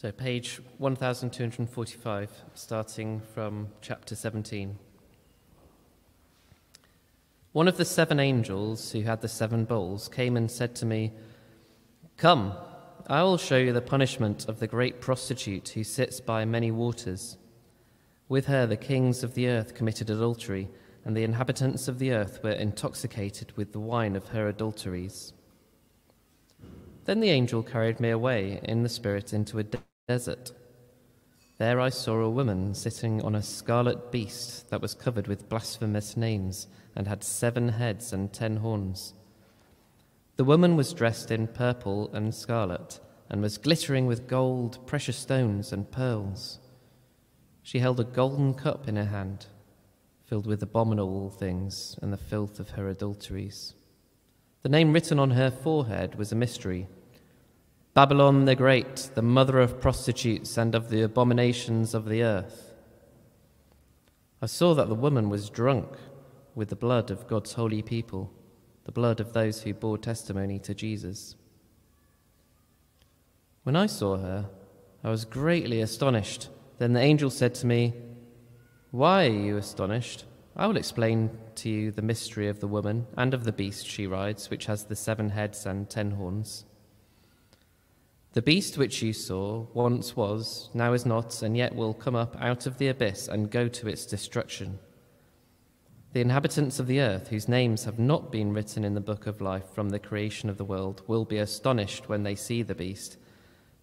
So, page 1245, starting from chapter 17. One of the seven angels who had the seven bowls came and said to me, Come, I will show you the punishment of the great prostitute who sits by many waters. With her, the kings of the earth committed adultery, and the inhabitants of the earth were intoxicated with the wine of her adulteries. Then the angel carried me away in the spirit into a desert. There I saw a woman sitting on a scarlet beast that was covered with blasphemous names and had seven heads and ten horns. The woman was dressed in purple and scarlet and was glittering with gold, precious stones, and pearls. She held a golden cup in her hand, filled with abominable things and the filth of her adulteries. The name written on her forehead was a mystery Babylon the Great, the mother of prostitutes and of the abominations of the earth. I saw that the woman was drunk with the blood of God's holy people, the blood of those who bore testimony to Jesus. When I saw her, I was greatly astonished. Then the angel said to me, Why are you astonished? I will explain to you the mystery of the woman and of the beast she rides, which has the seven heads and ten horns. The beast which you saw once was, now is not, and yet will come up out of the abyss and go to its destruction. The inhabitants of the earth, whose names have not been written in the book of life from the creation of the world, will be astonished when they see the beast,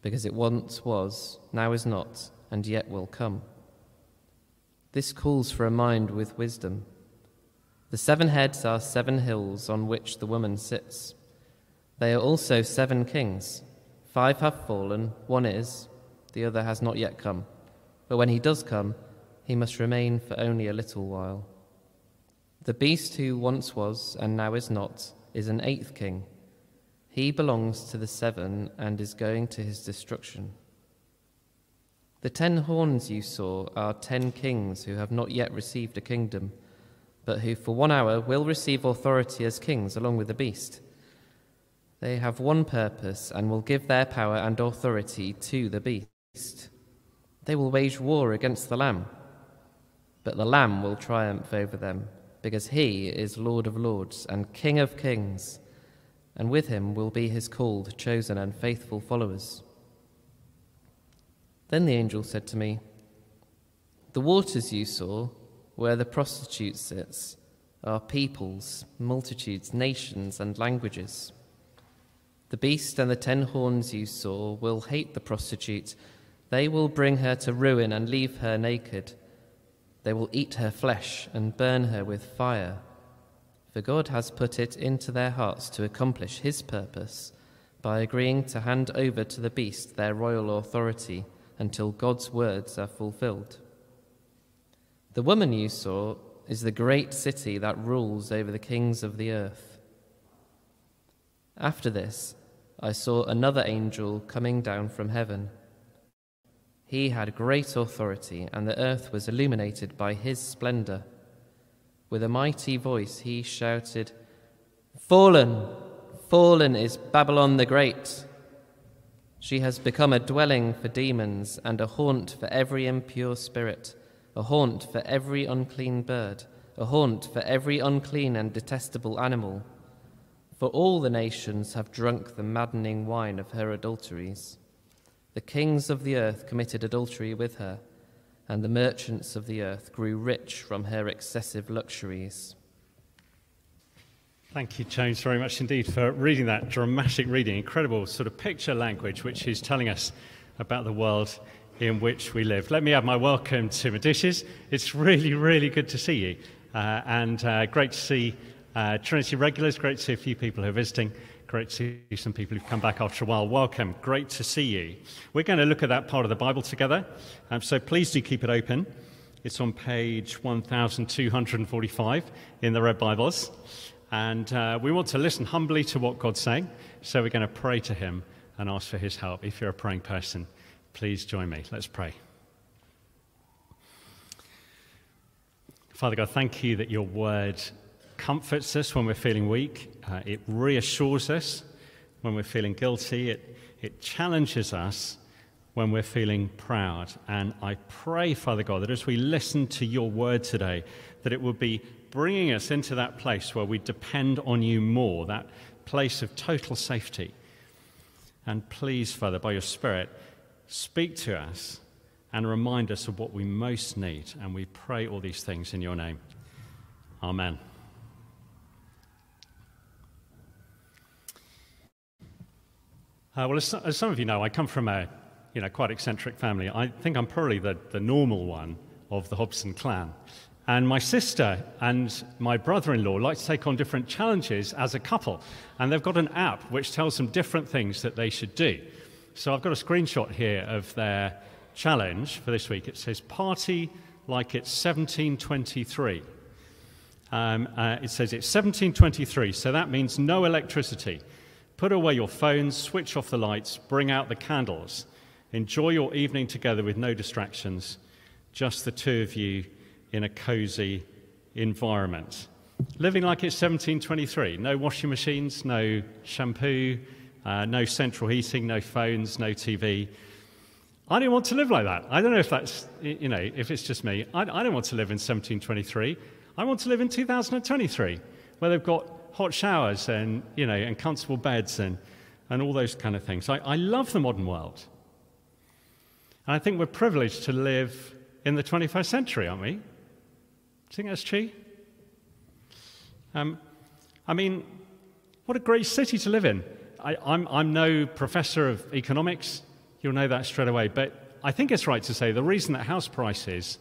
because it once was, now is not, and yet will come. This calls for a mind with wisdom. The seven heads are seven hills on which the woman sits. They are also seven kings. Five have fallen, one is, the other has not yet come. But when he does come, he must remain for only a little while. The beast who once was and now is not is an eighth king. He belongs to the seven and is going to his destruction. The ten horns you saw are ten kings who have not yet received a kingdom, but who for one hour will receive authority as kings along with the beast. They have one purpose and will give their power and authority to the beast. They will wage war against the Lamb, but the Lamb will triumph over them, because he is Lord of lords and King of kings, and with him will be his called, chosen, and faithful followers. Then the angel said to me, The waters you saw, where the prostitute sits, are peoples, multitudes, nations, and languages. The beast and the ten horns you saw will hate the prostitute. They will bring her to ruin and leave her naked. They will eat her flesh and burn her with fire. For God has put it into their hearts to accomplish his purpose by agreeing to hand over to the beast their royal authority until God's words are fulfilled. The woman you saw is the great city that rules over the kings of the earth. After this, I saw another angel coming down from heaven. He had great authority, and the earth was illuminated by his splendor. With a mighty voice, he shouted, Fallen, fallen is Babylon the Great. She has become a dwelling for demons and a haunt for every impure spirit, a haunt for every unclean bird, a haunt for every unclean and detestable animal for all the nations have drunk the maddening wine of her adulteries. The kings of the earth committed adultery with her, and the merchants of the earth grew rich from her excessive luxuries. Thank you, James, very much indeed for reading that dramatic reading. Incredible sort of picture language, which is telling us about the world in which we live. Let me add my welcome to Medicius. It's really, really good to see you, uh, and uh, great to see uh, Trinity regulars, great to see a few people who are visiting. Great to see some people who've come back after a while. Welcome. Great to see you. We're going to look at that part of the Bible together. Um, so please do keep it open. It's on page 1245 in the Red Bibles. And uh, we want to listen humbly to what God's saying. So we're going to pray to Him and ask for His help. If you're a praying person, please join me. Let's pray. Father God, thank you that your word comforts us when we're feeling weak, uh, it reassures us when we're feeling guilty, it, it challenges us when we're feeling proud. And I pray, Father God, that as we listen to your word today, that it will be bringing us into that place where we depend on you more, that place of total safety. And please, Father, by your Spirit, speak to us and remind us of what we most need. And we pray all these things in your name. Amen. Uh, well, as, as, some of you know, I come from a you know, quite eccentric family. I think I'm probably the, the normal one of the Hobson clan. And my sister and my brother in law like to take on different challenges as a couple. And they've got an app which tells them different things that they should do. So I've got a screenshot here of their challenge for this week. It says, Party like it's 1723. Um, uh, it says it's 1723, so that means no electricity. Put away your phones, switch off the lights, bring out the candles. Enjoy your evening together with no distractions, just the two of you in a cozy environment. Living like it's 1723. No washing machines, no shampoo, uh, no central heating, no phones, no TV. I don't want to live like that. I don't know if that's, you know, if it's just me. I, I don't want to live in 1723. I want to live in 2023, where they've got hot showers and, you know, and comfortable beds and, and all those kind of things. I, I love the modern world. And I think we're privileged to live in the 21st century, aren't we? Do you think that's true? Um, I mean, what a great city to live in. I, I'm, I'm no professor of economics, you'll know that straight away, but I think it's right to say the reason that house prices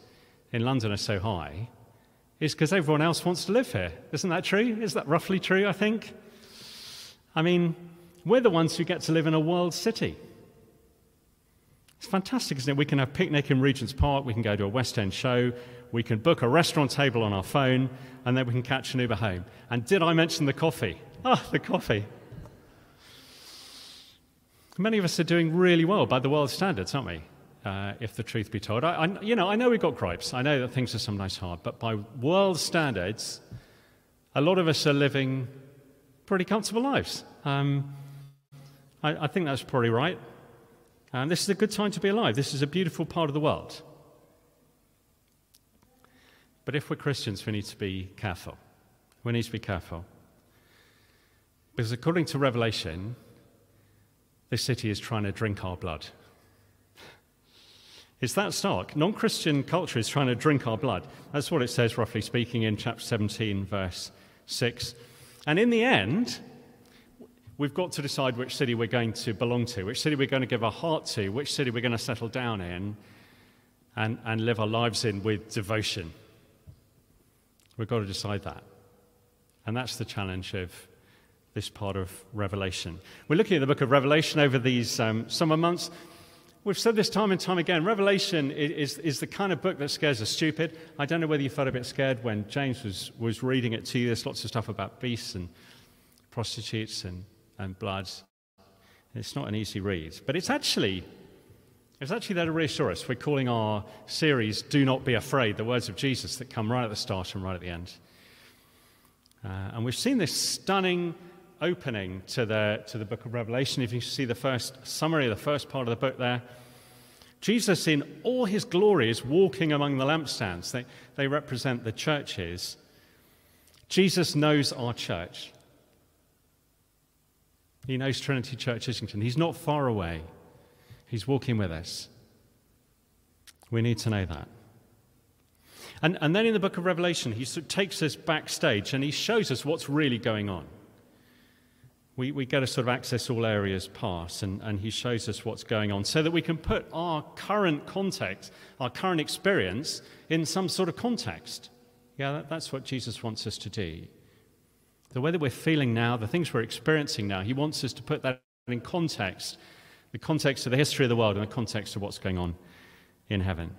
in London are so high is because everyone else wants to live here. Isn't that true? Is that roughly true, I think? I mean, we're the ones who get to live in a world city. It's fantastic, isn't it? We can have a picnic in Regent's Park, we can go to a West End show, we can book a restaurant table on our phone, and then we can catch an Uber home. And did I mention the coffee? Ah, oh, the coffee. Many of us are doing really well by the world standards, aren't we? Uh, if the truth be told. I, I, you know, I know we've got gripes. I know that things are sometimes hard, but by world standards, a lot of us are living pretty comfortable lives. Um, I, I, think that's probably right. And this is a good time to be alive. This is a beautiful part of the world. But if we're Christians, we need to be careful. We need to be careful. Because according to Revelation, this city is trying to drink our blood. It's that stark. Non Christian culture is trying to drink our blood. That's what it says, roughly speaking, in chapter 17, verse 6. And in the end, we've got to decide which city we're going to belong to, which city we're going to give our heart to, which city we're going to settle down in and, and live our lives in with devotion. We've got to decide that. And that's the challenge of this part of Revelation. We're looking at the book of Revelation over these um, summer months. We've said this time and time again. Revelation is, is the kind of book that scares the stupid. I don't know whether you felt a bit scared when James was, was reading it to you. There's lots of stuff about beasts and prostitutes and, and blood. It's not an easy read. But it's actually, it's actually there to reassure us. We're calling our series Do Not Be Afraid, the words of Jesus that come right at the start and right at the end. Uh, and we've seen this stunning opening to the, to the book of Revelation. If you see the first summary, the first part of the book there, Jesus, in all his glory, is walking among the lampstands. They, they represent the churches. Jesus knows our church. He knows Trinity Church Islington. He's not far away, he's walking with us. We need to know that. And, and then in the book of Revelation, he takes us backstage and he shows us what's really going on we, we get to sort of access all areas past, and, and he shows us what's going on so that we can put our current context, our current experience, in some sort of context. Yeah, that, that's what Jesus wants us to do. The way that we're feeling now, the things we're experiencing now, he wants us to put that in context the context of the history of the world and the context of what's going on in heaven.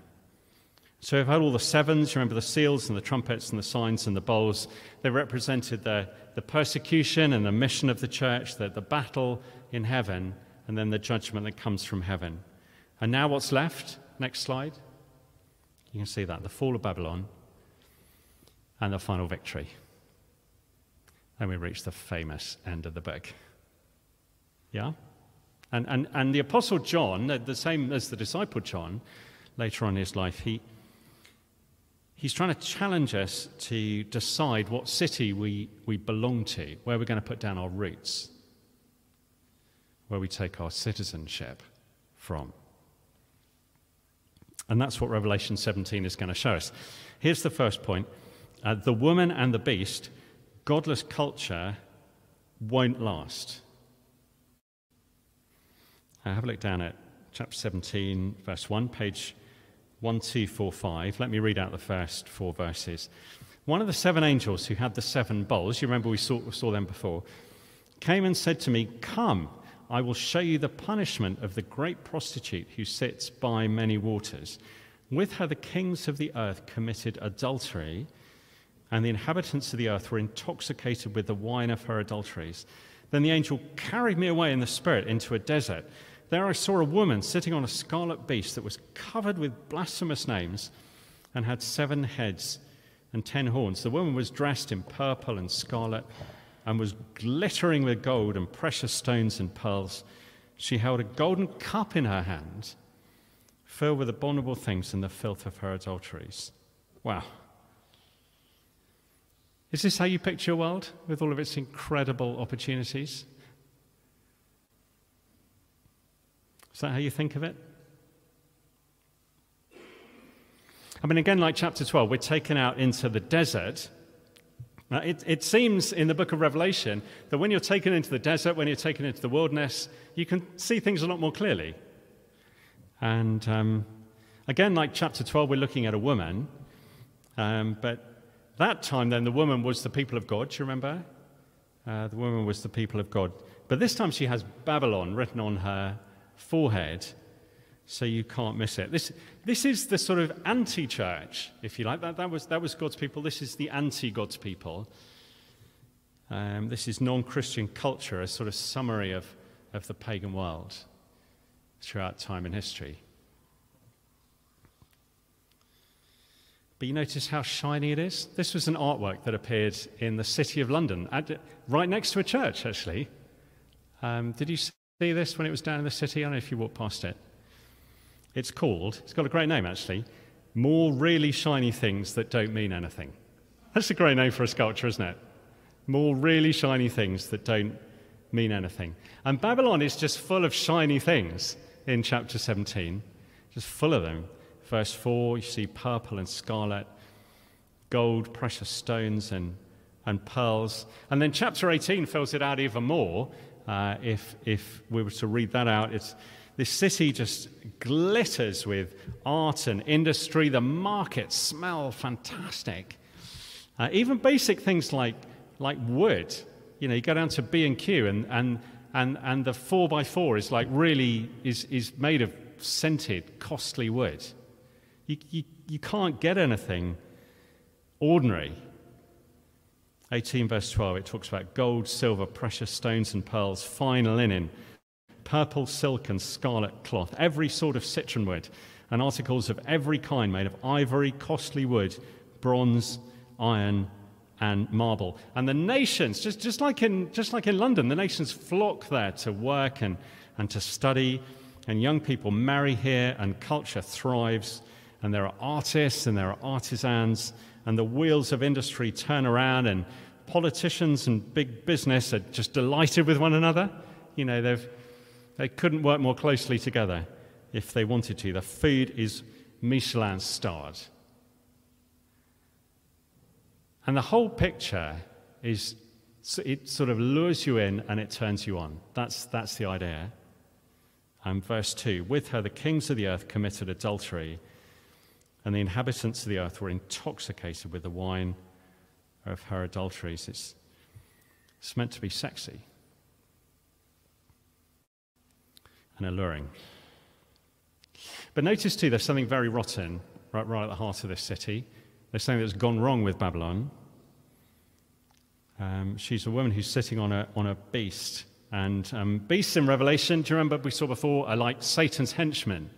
So we've had all the sevens, remember the seals and the trumpets and the signs and the bowls. They represented the, the persecution and the mission of the church, the, the battle in heaven, and then the judgment that comes from heaven. And now what's left? Next slide. You can see that the fall of Babylon and the final victory. And we reach the famous end of the book. Yeah? And, and, and the Apostle John, the same as the disciple John, later on in his life, he, he's trying to challenge us to decide what city we, we belong to, where we're going to put down our roots, where we take our citizenship from. And that's what Revelation 17 is going to show us. Here's the first point uh, the woman and the beast, godless culture, won't last. Uh, have a look down at chapter 17, verse 1, page 1245. Let me read out the first four verses. One of the seven angels who had the seven bowls, you remember we saw, saw them before, came and said to me, Come, I will show you the punishment of the great prostitute who sits by many waters. With her, the kings of the earth committed adultery, and the inhabitants of the earth were intoxicated with the wine of her adulteries. Then the angel carried me away in the spirit into a desert there I saw a woman sitting on a scarlet beast that was covered with blasphemous names and had seven heads and ten horns. The woman was dressed in purple and scarlet and was glittering with gold and precious stones and pearls. She held a golden cup in her hand, filled with abominable things and the filth of her adulteries. Wow. Is this how you picture your world with all of its incredible opportunities? Is that how you think of it? I mean, again, like chapter 12, we're taken out into the desert. Now, it, it, seems in the book of Revelation that when you're taken into the desert, when you're taken into the wilderness, you can see things a lot more clearly. And um, again, like chapter 12, we're looking at a woman. Um, but that time, then, the woman was the people of God. Do you remember? Uh, the woman was the people of God. But this time, she has Babylon written on her forehead so you can't miss it. This, this is the sort of anti church, if you like. That, that, was, that was God's people. This is the anti God's people. Um, this is non Christian culture, a sort of summary of, of the pagan world throughout time and history. But you notice how shiny it is? This was an artwork that appeared in the City of London, right next to a church, actually. Um, did you see this when it was down in the city? I don't know if you walked past it. It's called, it's got a great name actually, More Really Shiny Things That Don't Mean Anything. That's a great name for a sculpture, isn't it? More really shiny things that don't mean anything. And Babylon is just full of shiny things in chapter 17, just full of them. Verse 4, you see purple and scarlet, gold, precious stones, and, and pearls. And then chapter 18 fills it out even more uh, if, if we were to read that out. It's, this city just glitters with art and industry. The markets smell fantastic. Uh, even basic things like, like wood. You know, you go down to B&Q and, and, and, and the 4x4 is like really is, is made of scented, costly wood. You, you, you can't get anything ordinary 18, verse 12, it talks about gold, silver, precious stones and pearls, fine linen, purple silk and scarlet cloth, every sort of citron wood, and articles of every kind made of ivory, costly wood, bronze, iron, and marble. And the nations, just, just, like, in, just like in London, the nations flock there to work and, and to study, and young people marry here, and culture thrives, and there are artists and there are artisans and the wheels of industry turn around, and politicians and big business are just delighted with one another. You know, they've, they couldn't work more closely together if they wanted to. The food is Michelin starred. And the whole picture is, it sort of lures you in and it turns you on. That's, that's the idea. And verse 2 With her, the kings of the earth committed adultery and the inhabitants of the earth were intoxicated with the wine of her adulteries. It's, it's meant to be sexy and alluring. But notice too, there's something very rotten right, right at the heart of this city. There's something that's gone wrong with Babylon. Um, she's a woman who's sitting on a, on a beast. And um, beasts in Revelation, do you remember we saw before, are like Satan's henchmen.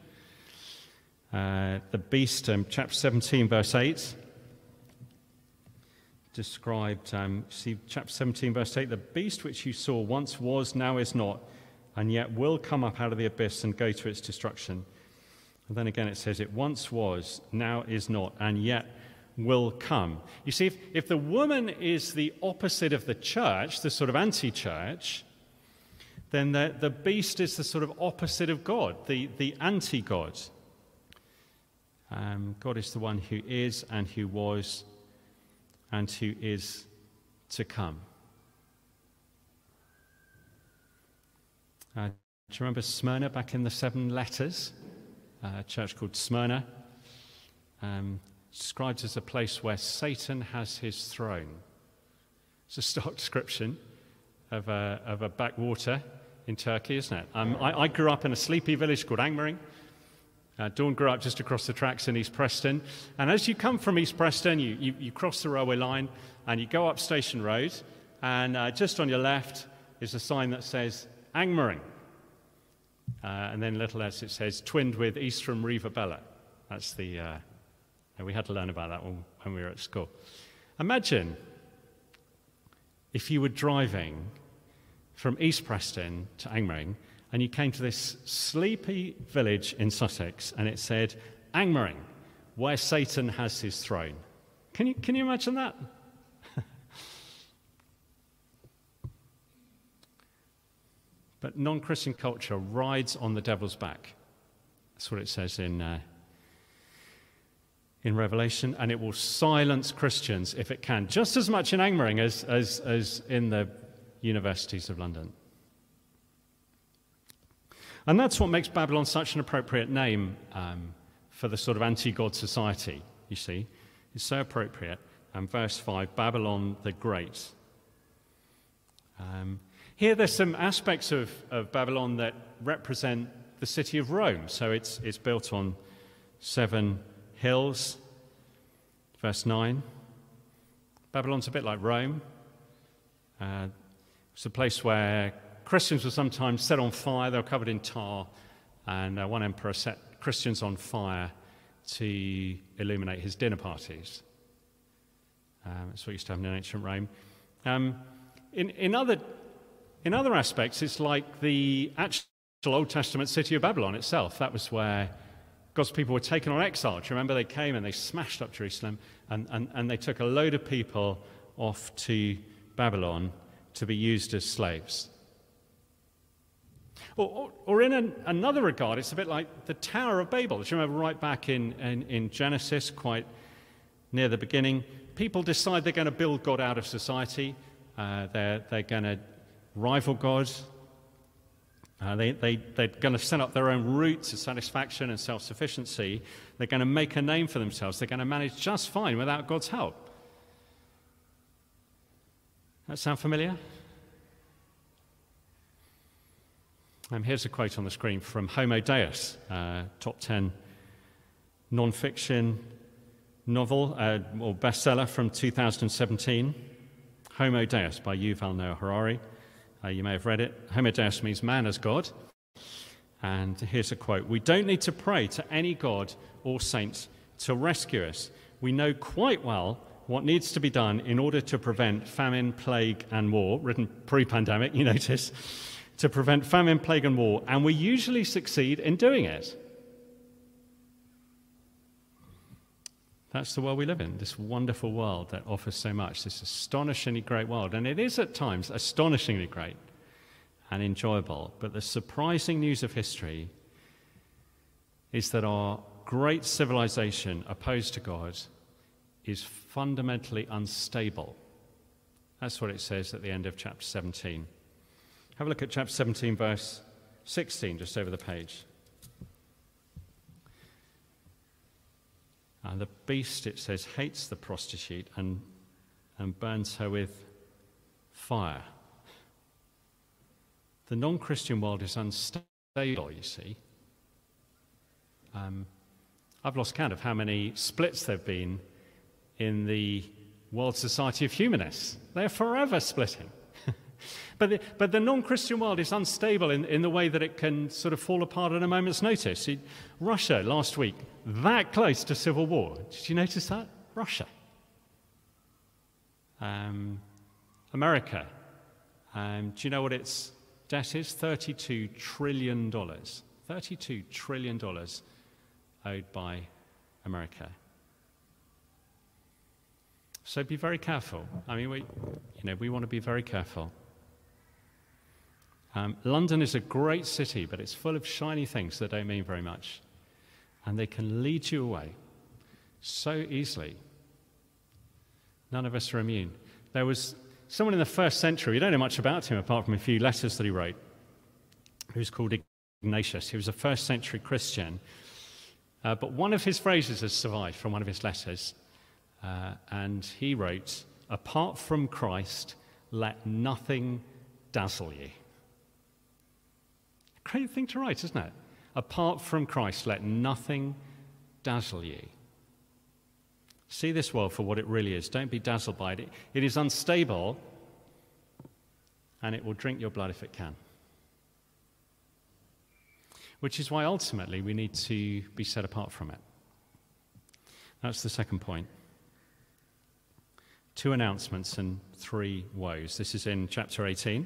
Uh, the beast, um, chapter 17, verse 8, described, um, see, chapter 17, verse 8, the beast which you saw once was, now is not, and yet will come up out of the abyss and go to its destruction. And then again it says, It once was, now is not, and yet will come. You see, if, if the woman is the opposite of the church, the sort of anti church, then the, the beast is the sort of opposite of God, the, the anti God. Um, God is the one who is and who was and who is to come. Uh, do you remember Smyrna back in the seven letters? Uh, a church called Smyrna, um, described as a place where Satan has his throne. It's a stock description of a, of a backwater in Turkey, isn't it? Um, I, I, grew up in a sleepy village called Angmering. Uh, Dawn grew up just across the tracks in East Preston. And as you come from East Preston, you, you, you cross the railway line and you go up Station Road. And uh, just on your left is a sign that says Angmering. Uh, and then little as it says, twinned with Ouistreham Riva Bella. That's the, uh, we had to learn about that when, when we were at school. Imagine if you were driving from East Preston to Angmering and you came to this sleepy village in Sussex and it said, Angmering, where Satan has his throne. Can you, can you imagine that? but non Christian culture rides on the devil's back. That's what it says in, uh, in Revelation, and it will silence Christians if it can, just as much in Angmering as, as, as in the universities of London. And that's what makes Babylon such an appropriate name um, for the sort of anti God society, you see. It's so appropriate. And verse 5 Babylon the Great. Um, here, there's some aspects of, of Babylon that represent the city of Rome. So it's, it's built on seven hills. Verse 9 Babylon's a bit like Rome. Uh, it's a place where Christians were sometimes set on fire, they were covered in tar, and uh, one emperor set Christians on fire to illuminate his dinner parties. Um, that's what used to happen in ancient Rome. Um, in, in, other, in other aspects, it's like the actual Old Testament city of Babylon itself. That was where God's people were taken on exile. Do you remember they came and they smashed up Jerusalem and, and, and they took a load of people off to Babylon to be used as slaves? Or, or, in an, another regard, it's a bit like the Tower of Babel. Do you remember right back in, in, in Genesis, quite near the beginning? People decide they're going to build God out of society. Uh, they're, they're going to rival God. Uh, they, they, they're going to set up their own routes of satisfaction and self sufficiency. They're going to make a name for themselves. They're going to manage just fine without God's help. That sound familiar? Um, here's a quote on the screen from Homo Deus, uh, top 10 non fiction novel uh, or bestseller from 2017. Homo Deus by Yuval Noah Harari. Uh, you may have read it. Homo Deus means man as God. And here's a quote We don't need to pray to any God or saints to rescue us. We know quite well what needs to be done in order to prevent famine, plague, and war, written pre pandemic, you notice to prevent famine, plague, and war, and we usually succeed in doing it. That's the world we live in, this wonderful world that offers so much, this astonishingly great world. And it is at times astonishingly great and enjoyable. But the surprising news of history is that our great civilization opposed to God is fundamentally unstable. That's what it says at the end of chapter 17. Have a look at chapter 17, verse 16, just over the page. And the beast, it says, hates the prostitute and, and burns her with fire. The non Christian world is unstable, you see. Um, I've lost count of how many splits there have been in the World Society of Humanists. They're forever splitting. But the, but the non Christian world is unstable in, in the way that it can sort of fall apart at a moment's notice. It, Russia last week, that close to civil war. Did you notice that? Russia. Um, America. Um, do you know what its Debt is $32 trillion. $32 trillion owed by America. So be very careful. I mean, we, you know, we want to be very careful. Um, London is a great city, but it's full of shiny things that don't mean very much. And they can lead you away so easily. None of us are immune. There was someone in the first century, we don't know much about him apart from a few letters that he wrote, who's called Ignatius. He was a first century Christian. Uh, but one of his phrases has survived from one of his letters. Uh, and he wrote, Apart from Christ, let nothing dazzle you. Great thing to write, isn't it? Apart from Christ, let nothing dazzle you. See this world for what it really is. Don't be dazzled by it. It is unstable, and it will drink your blood if it can. Which is why ultimately we need to be set apart from it. That's the second point. Two announcements and three woes. This is in chapter 18.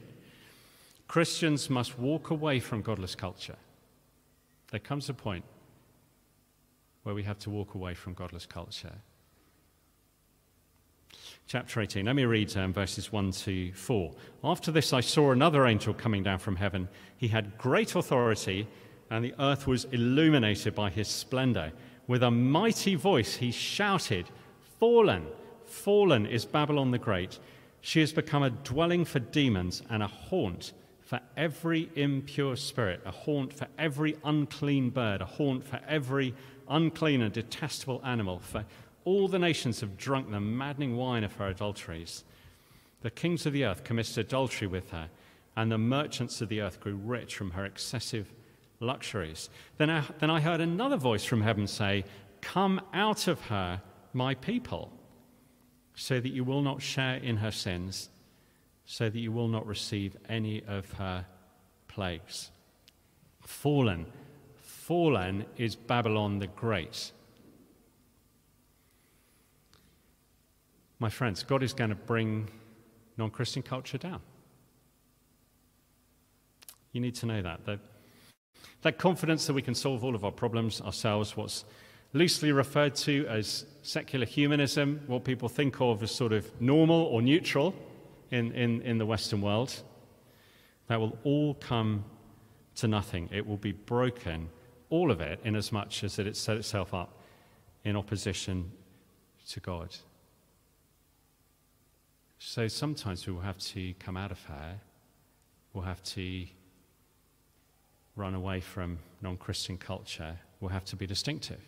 Christians must walk away from godless culture. There comes a point where we have to walk away from godless culture chapter 18. Let me read um, verses 1 to 4. After this, I saw another angel coming down from heaven. He had great authority, and the earth was illuminated by his splendor. With a mighty voice, he shouted, Fallen, fallen is Babylon the Great. She has become a dwelling for demons and a haunt for every impure spirit, a haunt for every unclean bird, a haunt for every unclean and detestable animal, for all the nations have drunk the maddening wine of her adulteries. The kings of the earth committed adultery with her, and the merchants of the earth grew rich from her excessive luxuries. Then I, then I heard another voice from heaven say, Come out of her, my people, so that you will not share in her sins, so that you will not receive any of her plagues. Fallen, fallen is Babylon the Great My friends, God is going to bring non Christian culture down. You need to know that. that. That confidence that we can solve all of our problems ourselves, what's loosely referred to as secular humanism, what people think of as sort of normal or neutral in, in, in the Western world, that will all come to nothing. It will be broken, all of it, in as much as it set itself up in opposition to God. So sometimes we will have to come out of her, we'll have to run away from non Christian culture, we'll have to be distinctive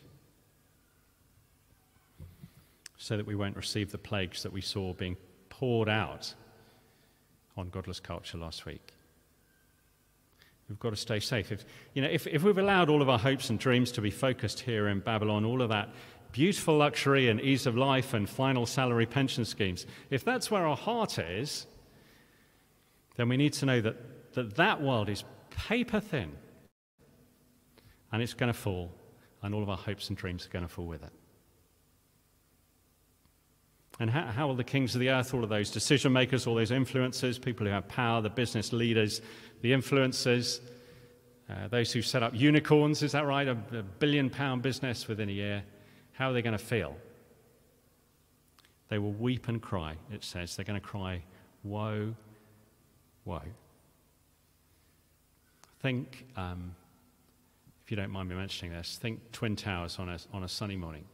so that we won't receive the plagues that we saw being poured out on godless culture last week. We've got to stay safe. If, you know, if, if we've allowed all of our hopes and dreams to be focused here in Babylon, all of that beautiful luxury and ease of life and final salary pension schemes, if that's where our heart is, then we need to know that that, that world is paper thin and it's going to fall, and all of our hopes and dreams are going to fall with it. And how, how, will the kings of the earth, all of those decision makers, all those influencers, people who have power, the business leaders, the influencers, uh, those who set up unicorns, is that right? A, a billion pound business within a year. How are they going to feel? They will weep and cry, it says. They're going to cry, Woe, woe. Think, um, if you don't mind me mentioning this, think Twin Towers on a, on a sunny morning.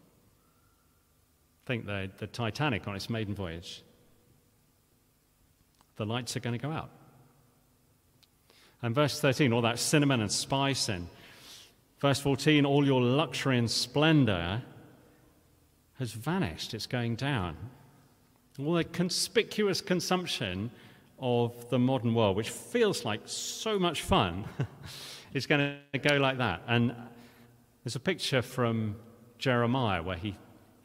Think the, the Titanic on its maiden voyage. The lights are going to go out. And verse 13, all that cinnamon and spice, and verse 14, all your luxury and splendor has vanished, it's going down. All the conspicuous consumption of the modern world, which feels like so much fun, is going to go like that. And there's a picture from Jeremiah where he,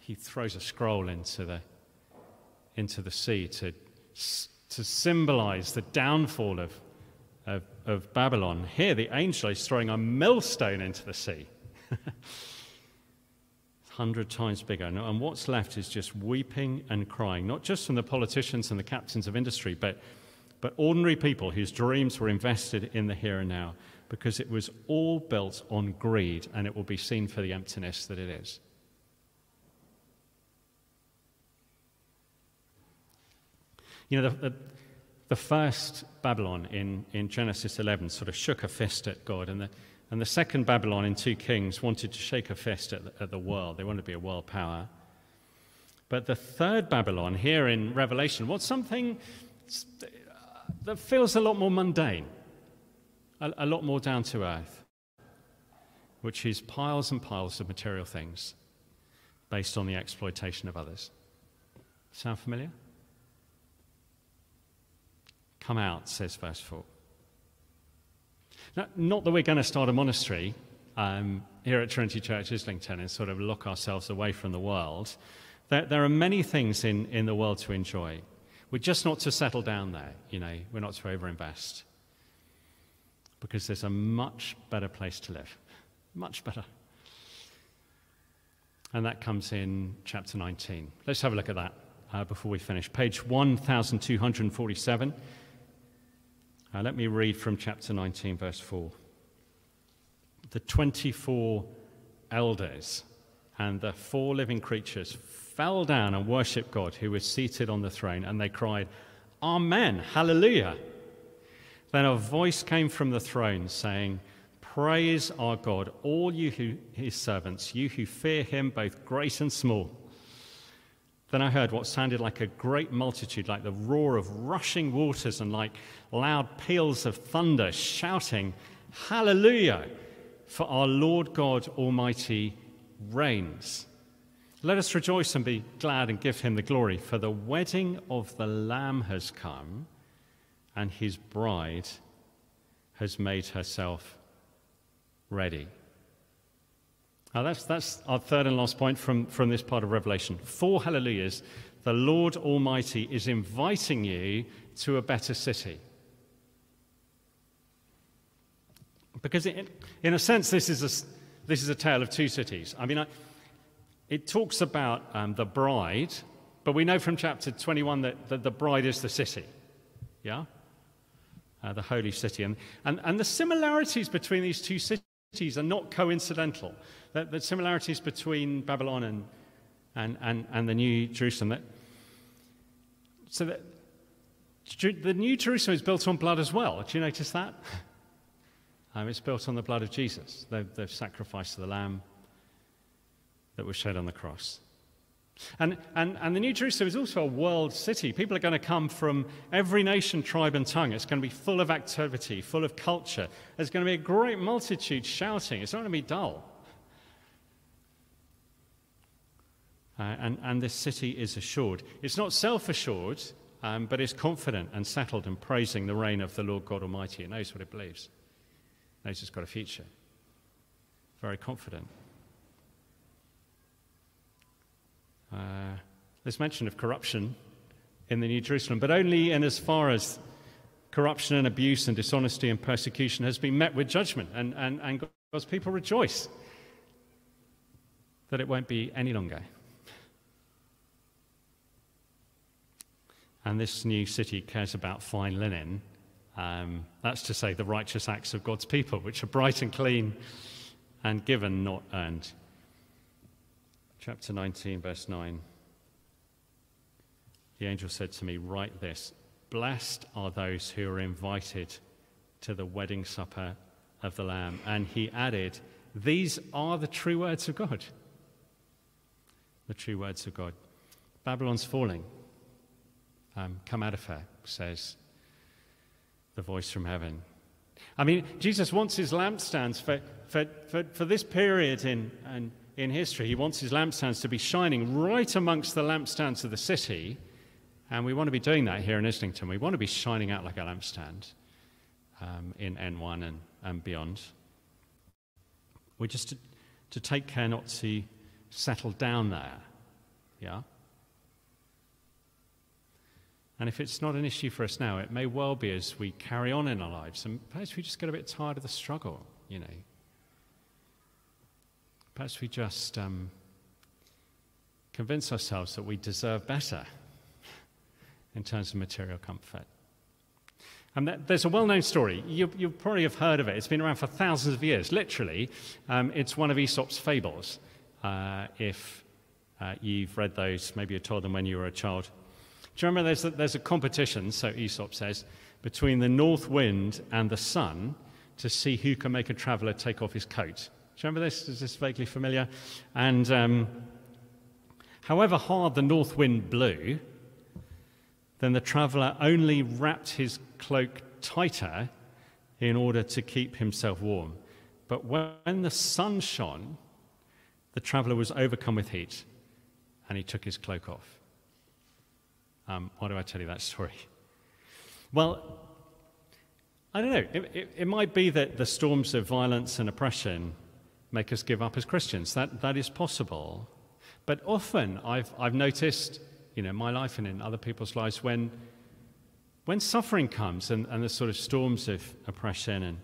he throws a scroll into the, into the sea to, to symbolize the downfall of, of, of Babylon. Here, the angel is throwing a millstone into the sea. hundred times bigger. And what's left is just weeping and crying, not just from the politicians and the captains of industry, but but ordinary people whose dreams were invested in the here and now because it was all built on greed and it will be seen for the emptiness that it is. You know, the, the, the, first Babylon in, in Genesis 11 sort of shook a fist at God, and the, and the second Babylon in 2 Kings wanted to shake a fist at the, at the world. They wanted to be a world power. But the third Babylon here in Revelation wants something that feels a lot more mundane, a, a lot more down to earth, which is piles and piles of material things based on the exploitation of others. Sound familiar? Come out, says verse 4. Now, not that we're going to start a monastery um, here at Trinity Church Islington and sort of lock ourselves away from the world. There, there are many things in, in the world to enjoy. We're just not to settle down there, you know, we're not to overinvest. Because there's a much better place to live. Much better. And that comes in chapter 19. Let's have a look at that uh, before we finish. Page 1247. Uh, let me read from chapter 19, verse 4. The 24 elders and the four living creatures fell down and worshipped God who was seated on the throne, and they cried, Amen, Hallelujah. Then a voice came from the throne saying, Praise our God, all you who, his servants, you who fear him, both great and small. Then I heard what sounded like a great multitude, like the roar of rushing waters and like loud peals of thunder, shouting, Hallelujah! For our Lord God Almighty reigns. Let us rejoice and be glad and give him the glory, for the wedding of the Lamb has come, and his bride has made herself ready. Now, that's, that's our third and last point from, from this part of Revelation. Four hallelujahs. The Lord Almighty is inviting you to a better city. Because, it, in a sense, this is a, this is a tale of two cities. I mean, I, it talks about um, the bride, but we know from chapter 21 that, that the bride is the city. Yeah? Uh, the holy city. And, and, and the similarities between these two cities are not coincidental. The, the similarities between Babylon and, and, and, and the New Jerusalem. That, so that the New Jerusalem is built on blood as well. Do you notice that? Um, it's built on the blood of Jesus, the, the sacrifice of the Lamb that was shed on the cross. And, and, and the New Jerusalem is also a world city. People are going to come from every nation, tribe, and tongue. It's going to be full of activity, full of culture. There's going to be a great multitude shouting. It's not going to be dull. Uh, and, and this city is assured. It's not self assured, um, but it's confident and settled and praising the reign of the Lord God Almighty. It knows what it believes it knows it's got a future. Very confident. Uh, there's mention of corruption in the New Jerusalem, but only in as far as corruption and abuse and dishonesty and persecution has been met with judgment, and, and, and God's people rejoice that it won't be any longer. And this new city cares about fine linen um, that's to say, the righteous acts of God's people, which are bright and clean and given, not earned. Chapter 19, verse 9. The angel said to me, Write this Blessed are those who are invited to the wedding supper of the Lamb. And he added, These are the true words of God. The true words of God. Babylon's falling. Um, come out of her, says the voice from heaven. I mean, Jesus wants his lampstands for, for, for, for this period in, in, in history. He wants his lampstands to be shining right amongst the lampstands of the city. And we want to be doing that here in Islington. We want to be shining out like a lampstand um, in N1 and, and beyond. We're just to, to take care not to settle down there. Yeah? And if it's not an issue for us now, it may well be as we carry on in our lives. And perhaps we just get a bit tired of the struggle, you know. Perhaps we just um, convince ourselves that we deserve better in terms of material comfort. And there's a well known story. You, you probably have heard of it. It's been around for thousands of years. Literally, um, it's one of Aesop's fables. Uh, if uh, you've read those, maybe you told them when you were a child. Do you remember there's a, there's a competition, so Aesop says, between the north wind and the sun to see who can make a traveller take off his coat. Do you remember this? Is this vaguely familiar? And um, however hard the north wind blew, then the traveller only wrapped his cloak tighter in order to keep himself warm. But when the sun shone, the traveller was overcome with heat and he took his cloak off. Um, why do I tell you that story? Well, I don't know. It, it, it, might be that the storms of violence and oppression make us give up as Christians. That, that is possible. But often I've, I've noticed, you know, in my life and in other people's lives, when, when suffering comes and, and the sort of storms of oppression and,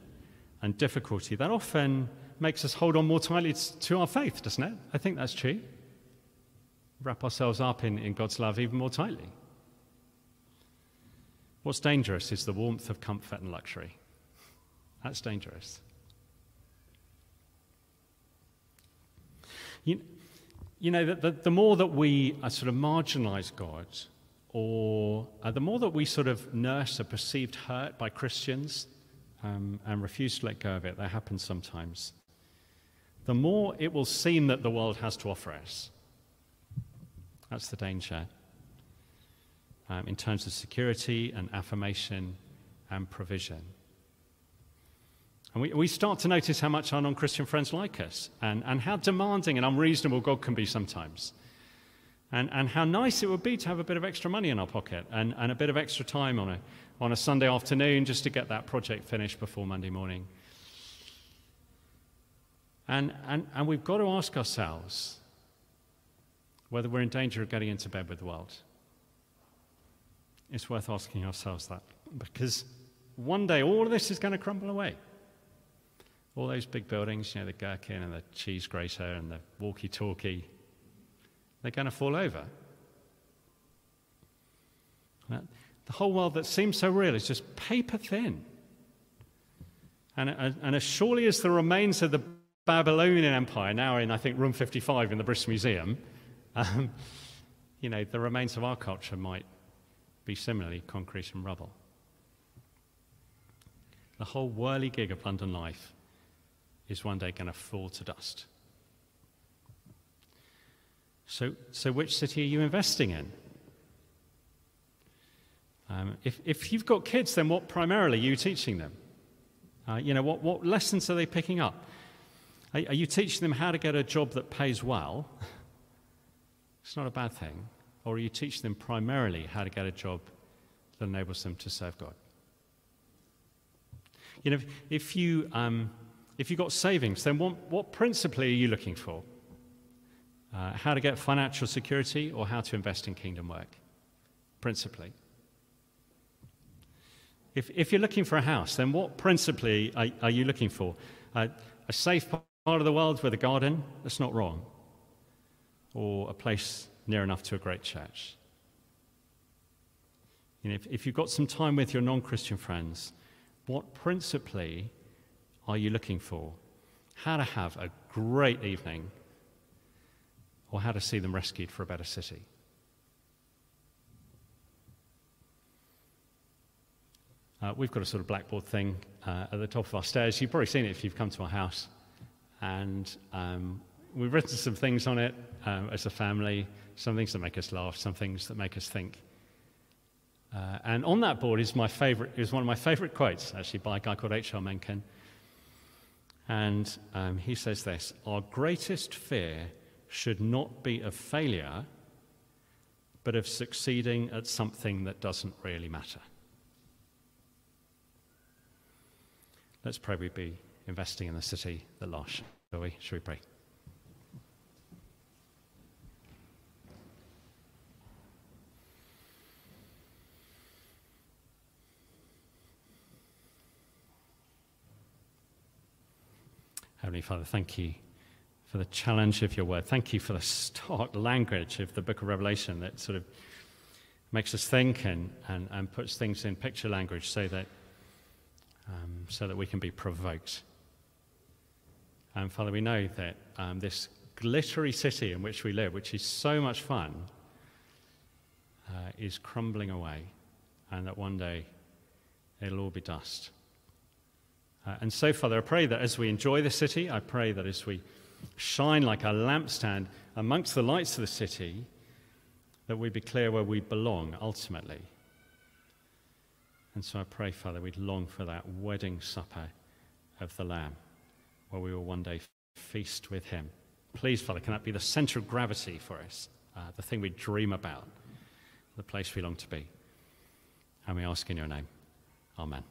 and difficulty, that often makes us hold on more tightly to our faith, doesn't it? I think that's true. Wrap ourselves up in, in God's love even more tightly. What's dangerous is the warmth of comfort and luxury. That's dangerous. You, you know, the, the, the, more that we uh, sort of marginalize God, or uh, the more that we sort of nurse a perceived hurt by Christians um, and refuse to let go of it, that happens sometimes, the more it will seem that the world has to offer us. That's the danger um, in terms of security and affirmation and provision. And we, we start to notice how much our non Christian friends like us and, and how demanding and unreasonable God can be sometimes. And, and how nice it would be to have a bit of extra money in our pocket and, and a bit of extra time on a, on a Sunday afternoon just to get that project finished before Monday morning. And, and, and we've got to ask ourselves whether we're in danger of getting into bed with the world it's worth asking ourselves that because one day all of this is going to crumble away. All those big buildings, you know, the gherkin and the cheese grater and the walkie talkie, they're going to fall over. The whole world that seems so real is just paper thin. And, and as surely as the remains of the Babylonian Empire, now in, I think, room 55 in the British Museum, um, you know, the remains of our culture might be similarly concrete and rubble. The whole whirligig of London life is one day going to fall to dust. So, so which city are you investing in? Um, if, if you've got kids, then what primarily are you teaching them? Uh, you know, what, what lessons are they picking up? Are, are you teaching them how to get a job that pays well? it's not a bad thing. Or you teaching them primarily how to get a job that enables them to serve God? You know, if, you, um, if you've got savings, then what, what principally are you looking for? Uh, how to get financial security or how to invest in kingdom work? Principally. If, if you're looking for a house, then what principally are, are you looking for? Uh, a safe part of the world with a garden? That's not wrong. Or a place near enough to a great church. You know, if, if you've got some time with your non Christian friends, what principally are you looking for? How to have a great evening, or how to see them rescued for a better city? Uh, we've got a sort of blackboard thing uh, at the top of our stairs. You've probably seen it if you've come to our house. And um, we've written some things on it um, as a family, some things that make us laugh, some things that make us think. Uh, and on that board is my favorite, is one of my favorite quotes, actually, by a guy called H.R. Mencken. And um, he says this Our greatest fear should not be of failure, but of succeeding at something that doesn't really matter. Let's pray we be investing in the city that lasts, shall we? Shall we pray? Heavenly Father, thank you for the challenge of your word. Thank you for the stark language of the book of Revelation that sort of makes us think and, and, and puts things in picture language so that um, so that we can be provoked. And Father, we know that um, this glittery city in which we live, which is so much fun, uh, is crumbling away, and that one day it'll all be dust. Uh, and so, Father, I pray that as we enjoy the city, I pray that as we shine like a lampstand amongst the lights of the city, that we be clear where we belong ultimately. And so I pray, Father, we'd long for that wedding supper of the Lamb, where we will one day feast with Him. Please, Father, can that be the center of gravity for us, uh, the thing we dream about, the place we long to be? And we ask in your name. Amen.